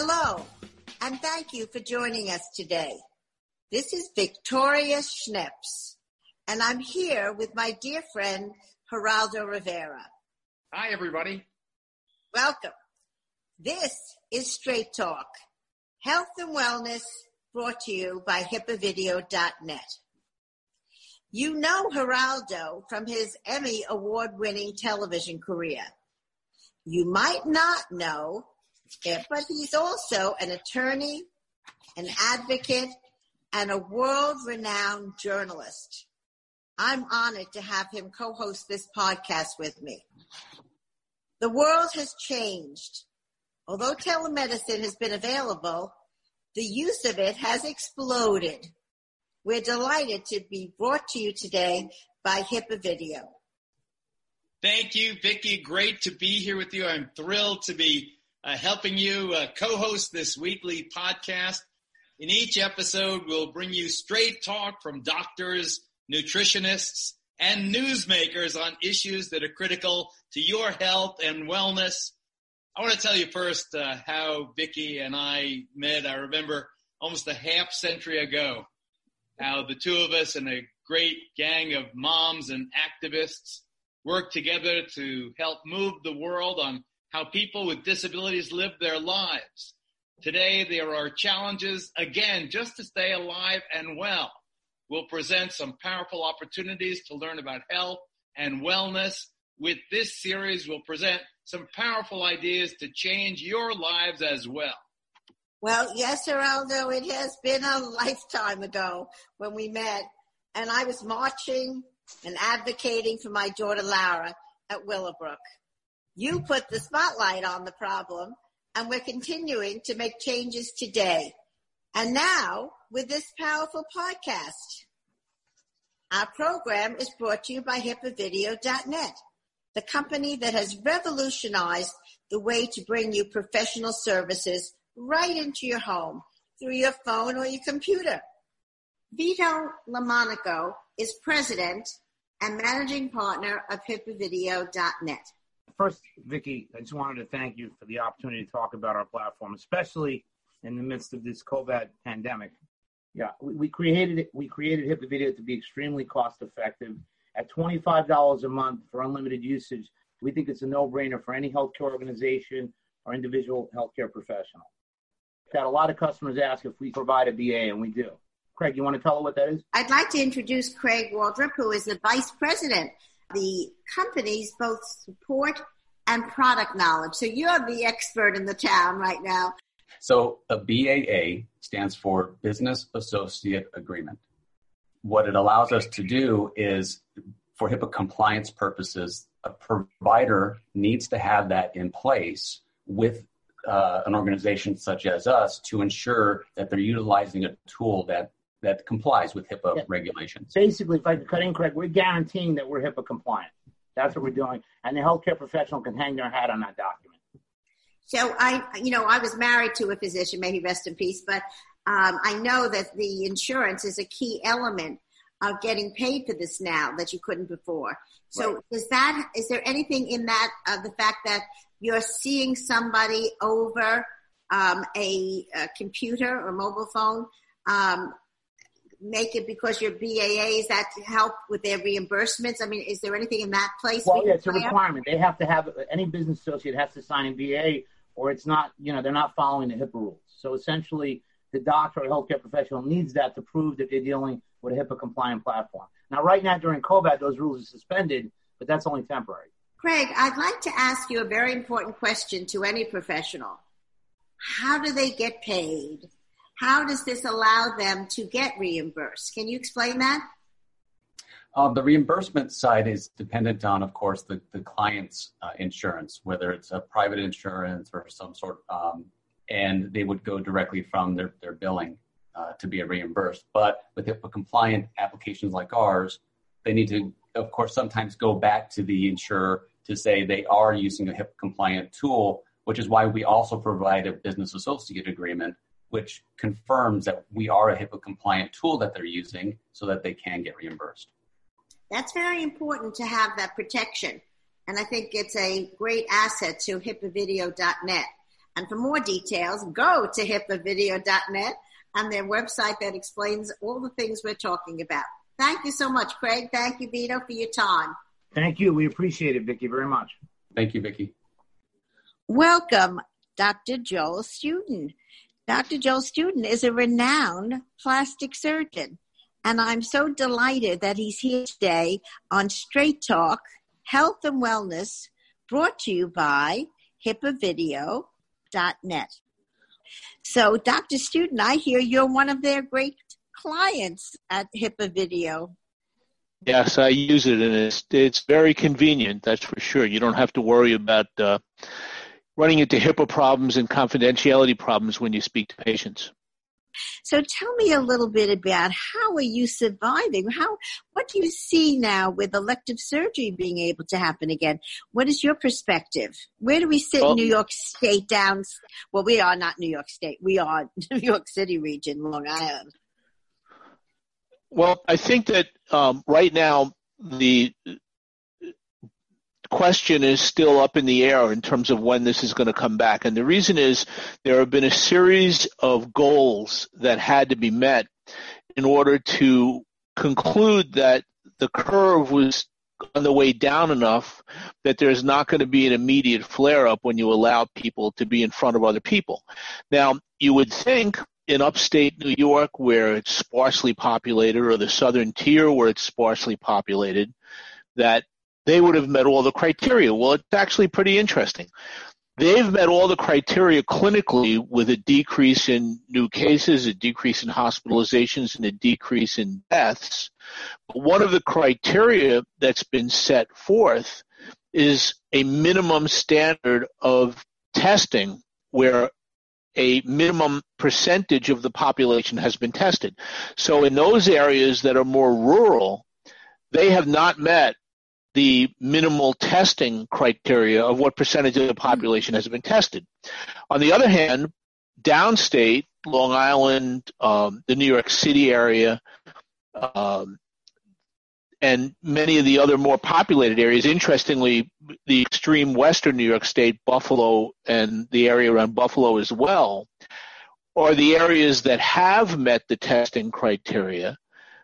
Hello, and thank you for joining us today. This is Victoria Schneps, and I'm here with my dear friend Geraldo Rivera. Hi, everybody. Welcome. This is Straight Talk, health and wellness brought to you by HIPAAVideo.net. You know Geraldo from his Emmy award winning television career. You might not know but he's also an attorney, an advocate, and a world renowned journalist. I'm honored to have him co-host this podcast with me. The world has changed. Although telemedicine has been available, the use of it has exploded. We're delighted to be brought to you today by HIPAA Video. Thank you, Vicki. Great to be here with you. I'm thrilled to be uh, helping you uh, co-host this weekly podcast. In each episode, we'll bring you straight talk from doctors, nutritionists, and newsmakers on issues that are critical to your health and wellness. I want to tell you first uh, how Vicki and I met. I remember almost a half century ago how the two of us and a great gang of moms and activists work together to help move the world on how people with disabilities live their lives. Today, there are challenges, again, just to stay alive and well. We'll present some powerful opportunities to learn about health and wellness. With this series, we'll present some powerful ideas to change your lives as well. Well, yes, Geraldo, it has been a lifetime ago when we met, and I was marching and advocating for my daughter Lara at Willowbrook. You put the spotlight on the problem, and we're continuing to make changes today. And now with this powerful podcast. Our program is brought to you by HIPAAVideo.net, the company that has revolutionized the way to bring you professional services right into your home through your phone or your computer. Vito Lamonaco is president and managing partner of HIPAAVideo.net. First, Vicki, I just wanted to thank you for the opportunity to talk about our platform, especially in the midst of this COVID pandemic. Yeah, we, we created it. We created HIPAA Video to be extremely cost effective. At $25 a month for unlimited usage, we think it's a no-brainer for any healthcare organization or individual healthcare professional. We've had a lot of customers ask if we provide a BA, and we do. Craig, you want to tell them what that is? I'd like to introduce Craig Waldrop, who is the vice president. The companies both support and product knowledge. So you're the expert in the town right now. So a BAA stands for Business Associate Agreement. What it allows us to do is, for HIPAA compliance purposes, a provider needs to have that in place with uh, an organization such as us to ensure that they're utilizing a tool that that complies with HIPAA yeah. regulations. Basically, if I could cut in, Craig, we're guaranteeing that we're HIPAA compliant. That's what we're doing, and the healthcare professional can hang their hat on that document. So I, you know, I was married to a physician, may he rest in peace, but um, I know that the insurance is a key element of getting paid for this now that you couldn't before. So right. is that, is there anything in that, uh, the fact that you're seeing somebody over um, a, a, computer or mobile phone, um, make it because your BAA is that to help with their reimbursements? I mean, is there anything in that place? Well, yeah, it's a requirement. They have to have any business associate has to sign a BAA or it's not, you know, they're not following the HIPAA rules. So essentially, the doctor or healthcare professional needs that to prove that they're dealing with a HIPAA compliant platform. Now, right now during COVID, those rules are suspended, but that's only temporary. Craig, I'd like to ask you a very important question to any professional. How do they get paid? How does this allow them to get reimbursed? Can you explain that? Uh, the reimbursement side is dependent on, of course, the, the client's uh, insurance, whether it's a private insurance or some sort, um, and they would go directly from their, their billing uh, to be reimbursed. But with HIPAA compliant applications like ours, they need to, of course, sometimes go back to the insurer to say they are using a HIPAA compliant tool, which is why we also provide a business associate agreement, which confirms that we are a HIPAA compliant tool that they're using so that they can get reimbursed. That's very important to have that protection. And I think it's a great asset to HIPAAVideo.net. And for more details, go to hipaavideo.net and their website that explains all the things we're talking about. Thank you so much, Craig. Thank you, Vito, for your time. Thank you. We appreciate it, Vicki, very much. Thank you, Vicki. Welcome, Dr. Joel Studin. Dr. Joel Studin is a renowned plastic surgeon, and I'm so delighted that he's here today on Straight Talk Health and Wellness, brought to you by HIPAAVideo.net. So, Dr. Studin, I hear you're one of their great clients at HIPAA Video. Yes, I use it, and it's it's very convenient. That's for sure. You don't have to worry about uh, running into HIPAA problems and confidentiality problems when you speak to patients. So tell me a little bit about how are you surviving? How what do you see now with elective surgery being able to happen again? What is your perspective? Where do we sit well, in New York State down well we are not New York State. We are New York City region, Long Island. Well, I think that um, right now the question is still up in the air in terms of when this is going to come back. And the reason is there have been a series of goals that had to be met in order to conclude that the curve was on the way down enough that there's not going to be an immediate flare up when you allow people to be in front of other people. Now, you would think in upstate New York where it's sparsely populated or the southern tier where it's sparsely populated that they would have met all the criteria. Well, it's actually pretty interesting. They've met all the criteria clinically with a decrease in new cases, a decrease in hospitalizations, and a decrease in deaths. But one of the criteria that's been set forth is a minimum standard of testing where a minimum percentage of the population has been tested. So in those areas that are more rural, they have not met the minimal testing criteria of what percentage of the population has been tested. On the other hand, downstate, Long Island, um, the New York City area, um, and many of the other more populated areas, interestingly, the extreme western New York State, Buffalo, and the area around Buffalo as well, are the areas that have met the testing criteria,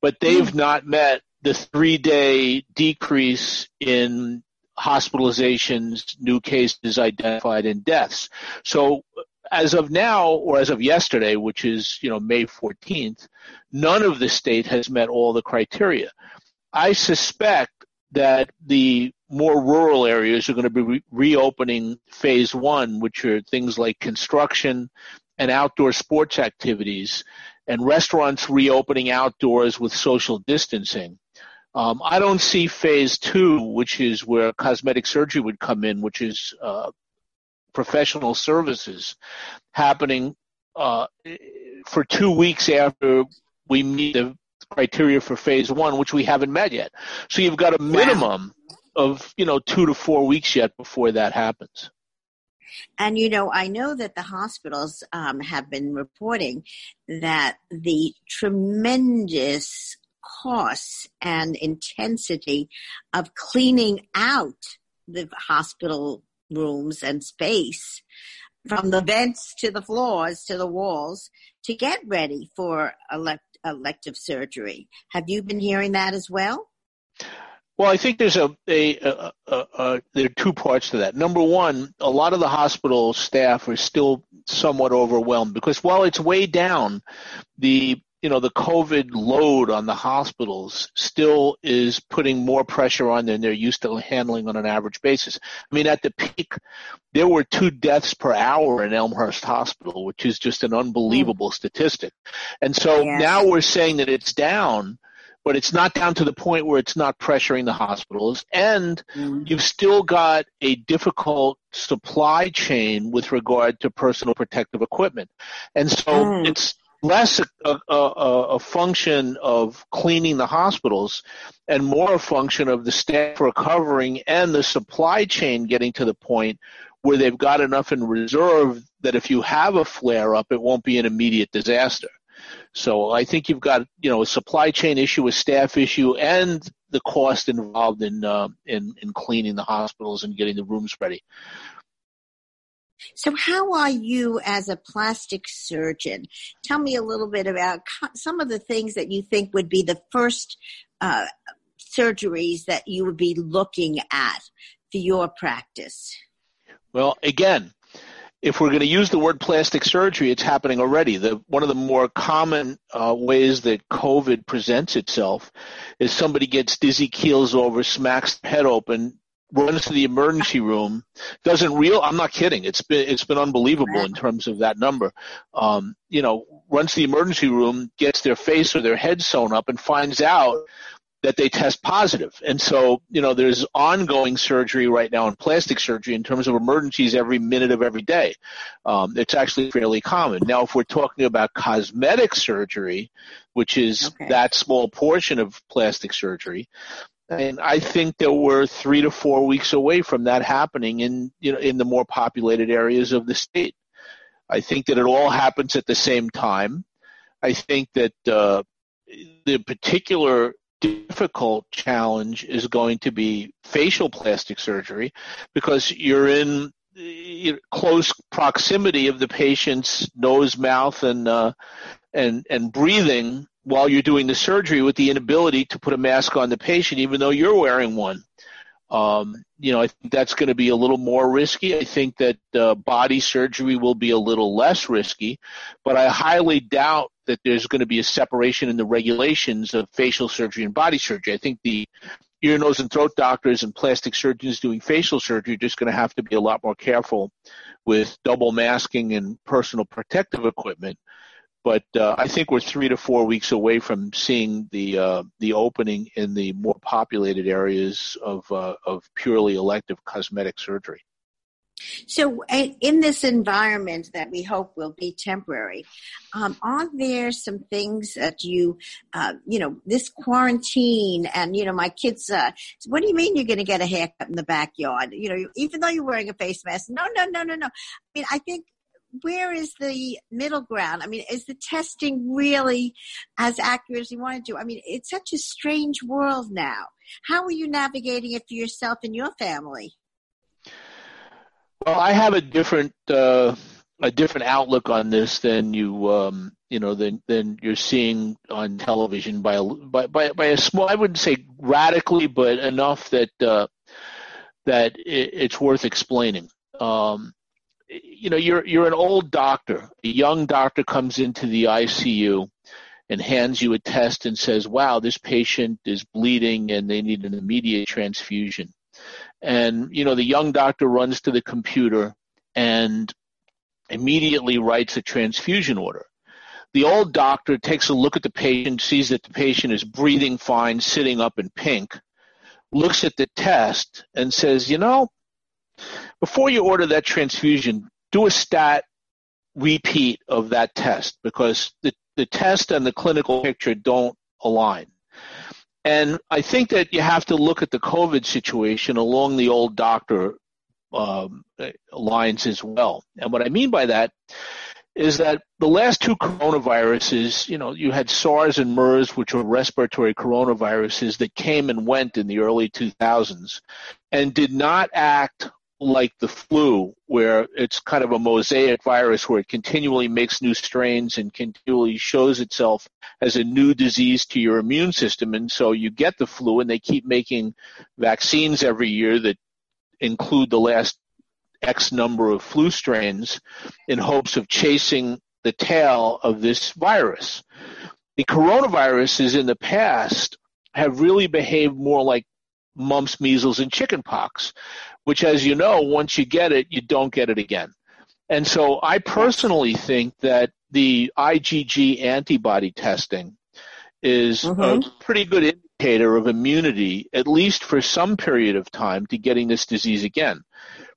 but they've mm. not met the three day decrease in hospitalizations, new cases identified, and deaths. So as of now, or as of yesterday, which is you know May 14th, none of the state has met all the criteria. I suspect that the more rural areas are going to be re- reopening phase one, which are things like construction and outdoor sports activities, and restaurants reopening outdoors with social distancing. Um, I don't see phase two, which is where cosmetic surgery would come in, which is uh, professional services, happening uh, for two weeks after we meet the criteria for phase one, which we haven't met yet. So you've got a minimum wow. of you know two to four weeks yet before that happens. And you know, I know that the hospitals um, have been reporting that the tremendous costs and intensity of cleaning out the hospital rooms and space from the vents to the floors to the walls to get ready for elect- elective surgery. Have you been hearing that as well? Well, I think there's a, a, a, a, there are two parts to that. Number one, a lot of the hospital staff are still somewhat overwhelmed because while it's way down, the you know, the COVID load on the hospitals still is putting more pressure on than they're used to handling on an average basis. I mean, at the peak, there were two deaths per hour in Elmhurst Hospital, which is just an unbelievable mm. statistic. And so yeah. now we're saying that it's down, but it's not down to the point where it's not pressuring the hospitals. And mm. you've still got a difficult supply chain with regard to personal protective equipment. And so mm. it's, less a, a, a, function of cleaning the hospitals and more a function of the staff recovering and the supply chain getting to the point where they've got enough in reserve that if you have a flare up, it won't be an immediate disaster. So I think you've got you know a supply chain issue, a staff issue, and the cost involved in uh, in in cleaning the hospitals and getting the rooms ready. So, how are you as a plastic surgeon? Tell me a little bit about some of the things that you think would be the first uh, surgeries that you would be looking at for your practice. Well, again, if we're going to use the word plastic surgery, it's happening already. The, one of the more common uh, ways that COVID presents itself is somebody gets dizzy, keels over, smacks head open, runs to the emergency room, doesn't real. I'm not kidding. It's been it's been unbelievable in terms of that number. Um, you know, runs to the emergency room, gets their face or their head sewn up, and finds out that they test positive. And so, you know, there's ongoing surgery right now in plastic surgery in terms of emergencies every minute of every day. Um, it's actually fairly common. Now, if we're talking about cosmetic surgery, which is okay. that small portion of plastic surgery, and I think that we're three to four weeks away from that happening in you know in the more populated areas of the state. I think that it all happens at the same time. I think that uh, the particular difficult challenge is going to be facial plastic surgery because you're in close proximity of the patient's nose, mouth, and uh, and and breathing while you're doing the surgery with the inability to put a mask on the patient, even though you're wearing one. Um, you know, I think that's going to be a little more risky. I think that uh, body surgery will be a little less risky, but I highly doubt that there's going to be a separation in the regulations of facial surgery and body surgery. I think the ear, nose, and throat doctors and plastic surgeons doing facial surgery are just going to have to be a lot more careful with double masking and personal protective equipment but uh, I think we're three to four weeks away from seeing the uh, the opening in the more populated areas of uh, of purely elective cosmetic surgery. So, in this environment that we hope will be temporary, um, are there some things that you, uh, you know, this quarantine and, you know, my kids, uh, what do you mean you're going to get a haircut in the backyard? You know, even though you're wearing a face mask? No, no, no, no, no. I mean, I think where is the middle ground? I mean, is the testing really as accurate as you want to do? I mean, it's such a strange world now. How are you navigating it for yourself and your family? Well, I have a different uh, a different outlook on this than you um, you know than than you're seeing on television by a by by, by a small I wouldn't say radically, but enough that uh, that it, it's worth explaining. Um, you know, you're you're an old doctor. A young doctor comes into the ICU and hands you a test and says, "Wow, this patient is bleeding and they need an immediate transfusion." And you know, the young doctor runs to the computer and immediately writes a transfusion order. The old doctor takes a look at the patient, sees that the patient is breathing fine, sitting up in pink, looks at the test and says, "You know, before you order that transfusion, do a stat repeat of that test because the, the test and the clinical picture don't align. And I think that you have to look at the COVID situation along the old doctor um, lines as well. And what I mean by that is that the last two coronaviruses, you know, you had SARS and MERS, which were respiratory coronaviruses that came and went in the early 2000s and did not act like the flu, where it's kind of a mosaic virus where it continually makes new strains and continually shows itself as a new disease to your immune system. And so you get the flu, and they keep making vaccines every year that include the last X number of flu strains in hopes of chasing the tail of this virus. The coronaviruses in the past have really behaved more like mumps, measles, and chickenpox, which, as you know, once you get it, you don't get it again. And so I personally think that the IgG antibody testing is mm-hmm. a pretty good indicator of immunity, at least for some period of time, to getting this disease again.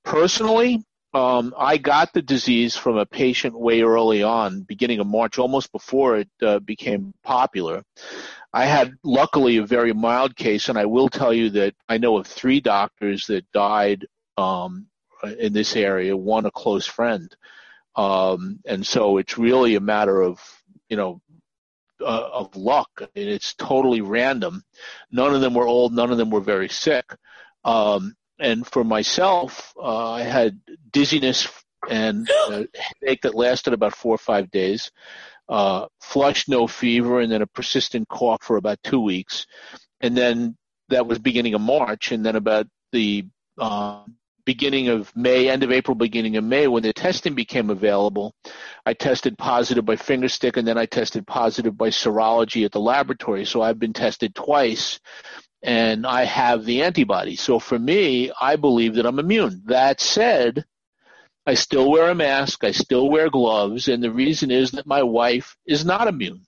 Personally, um, I got the disease from a patient way early on, beginning of March, almost before it uh, became popular. I had luckily a very mild case, and I will tell you that I know of three doctors that died um, in this area. One a close friend, um, and so it's really a matter of you know uh, of luck. Mean, it's totally random. None of them were old. None of them were very sick. Um, and for myself, uh, I had dizziness and a headache that lasted about four or five days. Uh, flush, no fever, and then a persistent cough for about two weeks, and then that was beginning of March, and then about the uh, beginning of May, end of April, beginning of May, when the testing became available, I tested positive by finger stick and then I tested positive by serology at the laboratory. So I've been tested twice and I have the antibody. So for me, I believe that I'm immune. That said, I still wear a mask, I still wear gloves, and the reason is that my wife is not immune.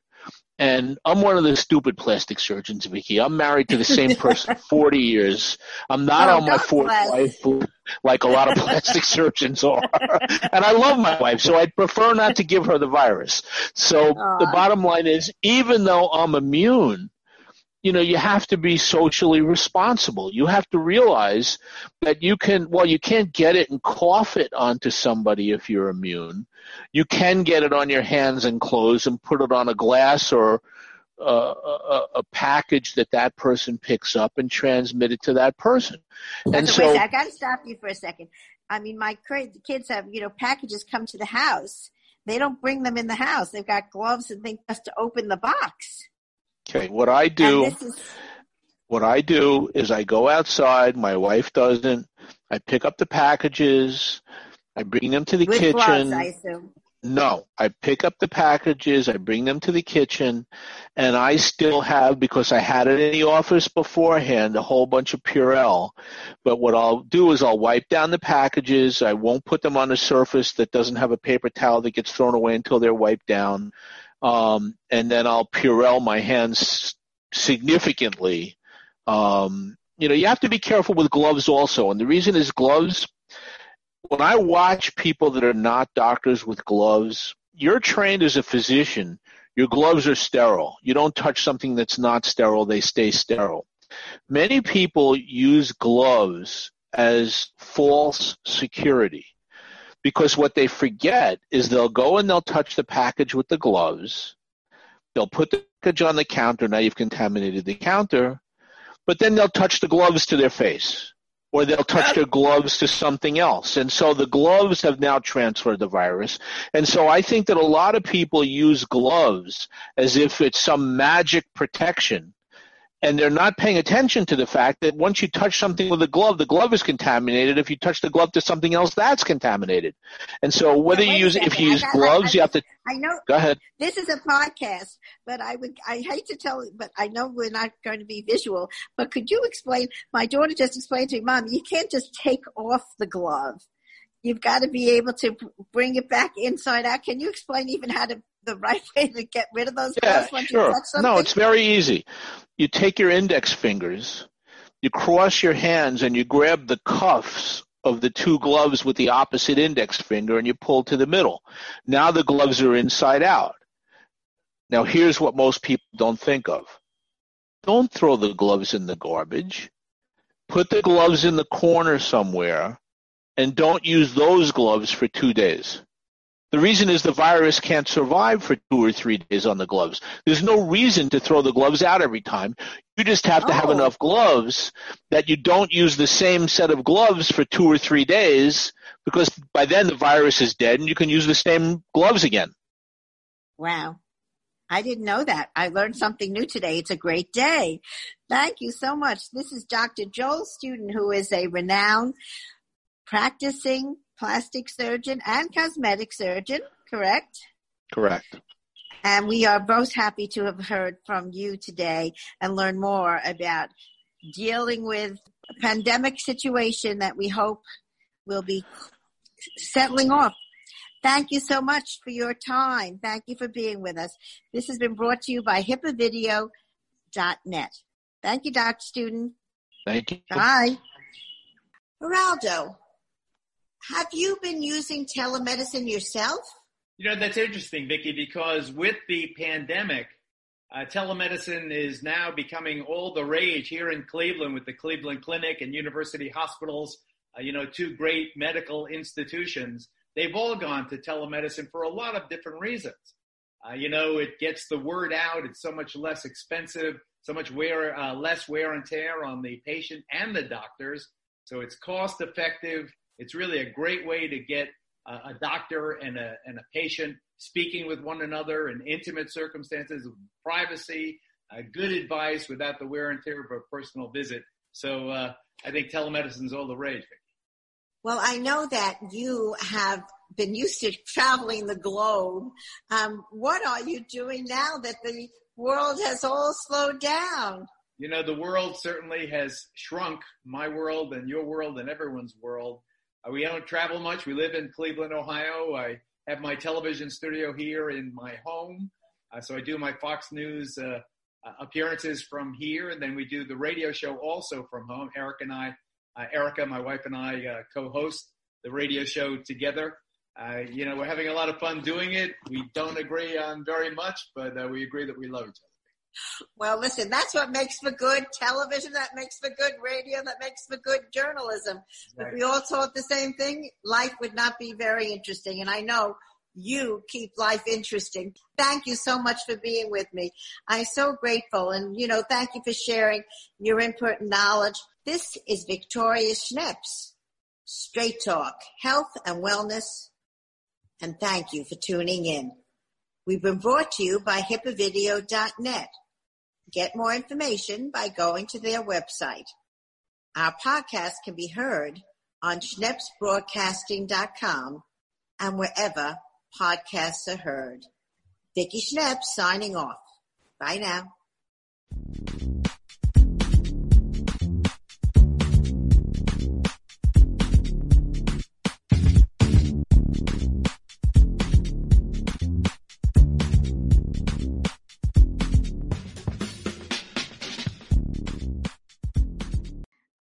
And I'm one of the stupid plastic surgeons, Vicki. I'm married to the same person 40 years. I'm not oh, on my fourth wife like a lot of plastic surgeons are. and I love my wife, so I'd prefer not to give her the virus. So Aww. the bottom line is, even though I'm immune, you know, you have to be socially responsible. You have to realize that you can, well, you can't get it and cough it onto somebody if you're immune. You can get it on your hands and clothes and put it on a glass or uh, a, a, package that that person picks up and transmit it to that person. And so, I got to stop you for a second. I mean, my kids have, you know, packages come to the house. They don't bring them in the house. They've got gloves and things just to open the box. Okay, what I do, is, what I do is I go outside. My wife doesn't. I pick up the packages. I bring them to the With kitchen. Gloves, I assume. No, I pick up the packages, I bring them to the kitchen, and I still have, because I had it in the office beforehand, a whole bunch of Purell. But what I'll do is I'll wipe down the packages. I won't put them on a surface that doesn't have a paper towel that gets thrown away until they're wiped down um, and then I'll Purell my hands significantly. Um, you know, you have to be careful with gloves also, and the reason is gloves. When I watch people that are not doctors with gloves, you're trained as a physician. Your gloves are sterile. You don't touch something that's not sterile; they stay sterile. Many people use gloves as false security because what they forget is they'll go and they'll touch the package with the gloves. They'll put the package on the counter. Now you've contaminated the counter, but then they'll touch the gloves to their face or they'll touch their gloves to something else. And so the gloves have now transferred the virus. And so I think that a lot of people use gloves as if it's some magic protection and they're not paying attention to the fact that once you touch something with a glove, the glove is contaminated. If you touch the glove to something else, that's contaminated. And so whether you use if you use gloves, I, you have to. I know. Go ahead. This is a podcast, but I would I hate to tell, but I know we're not going to be visual. But could you explain? My daughter just explained to me, Mom, you can't just take off the glove. You've got to be able to bring it back inside out. Can you explain even how to the right way to get rid of those yeah, once sure. you touch something? No, it's very easy. You take your index fingers, you cross your hands, and you grab the cuffs of the two gloves with the opposite index finger and you pull to the middle. Now the gloves are inside out. Now here's what most people don't think of. Don't throw the gloves in the garbage. Put the gloves in the corner somewhere and don't use those gloves for two days. The reason is the virus can't survive for two or three days on the gloves. There's no reason to throw the gloves out every time. You just have to oh. have enough gloves that you don't use the same set of gloves for two or three days because by then the virus is dead and you can use the same gloves again. Wow. I didn't know that. I learned something new today. It's a great day. Thank you so much. This is Dr. Joel Studin, who is a renowned practicing plastic surgeon and cosmetic surgeon, correct? Correct. And we are both happy to have heard from you today and learn more about dealing with a pandemic situation that we hope will be settling off. Thank you so much for your time. Thank you for being with us. This has been brought to you by hipaavideo.net. Thank you, Dr. Studin. Thank you. Bye. Geraldo, have you been using telemedicine yourself? You know, that's interesting, Vicki, because with the pandemic, uh, telemedicine is now becoming all the rage here in Cleveland with the Cleveland Clinic and University Hospitals, uh, you know, two great medical institutions. They've all gone to telemedicine for a lot of different reasons. Uh, you know, it gets the word out. It's so much less expensive, so much wear, uh, less wear and tear on the patient and the doctors. So it's cost effective it's really a great way to get a doctor and a, and a patient speaking with one another in intimate circumstances, privacy, uh, good advice without the wear and tear of a personal visit. So uh, I think telemedicine is all the rage. Well, I know that you have been used to traveling the globe. Um, what are you doing now that the world has all slowed down? You know, the world certainly has shrunk, my world and your world and everyone's world. Uh, we don't travel much. We live in Cleveland, Ohio. I have my television studio here in my home. Uh, so I do my Fox News uh, uh, appearances from here, and then we do the radio show also from home. Eric and I, uh, Erica, my wife and I, uh, co-host the radio show together. you know, we're having a lot of fun doing it. We don't agree on very much, but we agree that we love each other. Well, listen, that's what makes for good television. That makes for good radio. That makes for good journalism. Right. If we all taught the same thing, life would not be very interesting. And I know you keep life interesting. Thank you so much for being with me. I'm so grateful. And, you know, thank you for sharing your input and knowledge. This is Victoria Schneps, Straight Talk, Health and Wellness. And thank you for tuning in. We've been brought to you by hipaavideo.net. Get more information by going to their website. Our podcast can be heard on schnepsbroadcasting.com and wherever podcasts are heard. Vicki Schneps signing off. Bye now.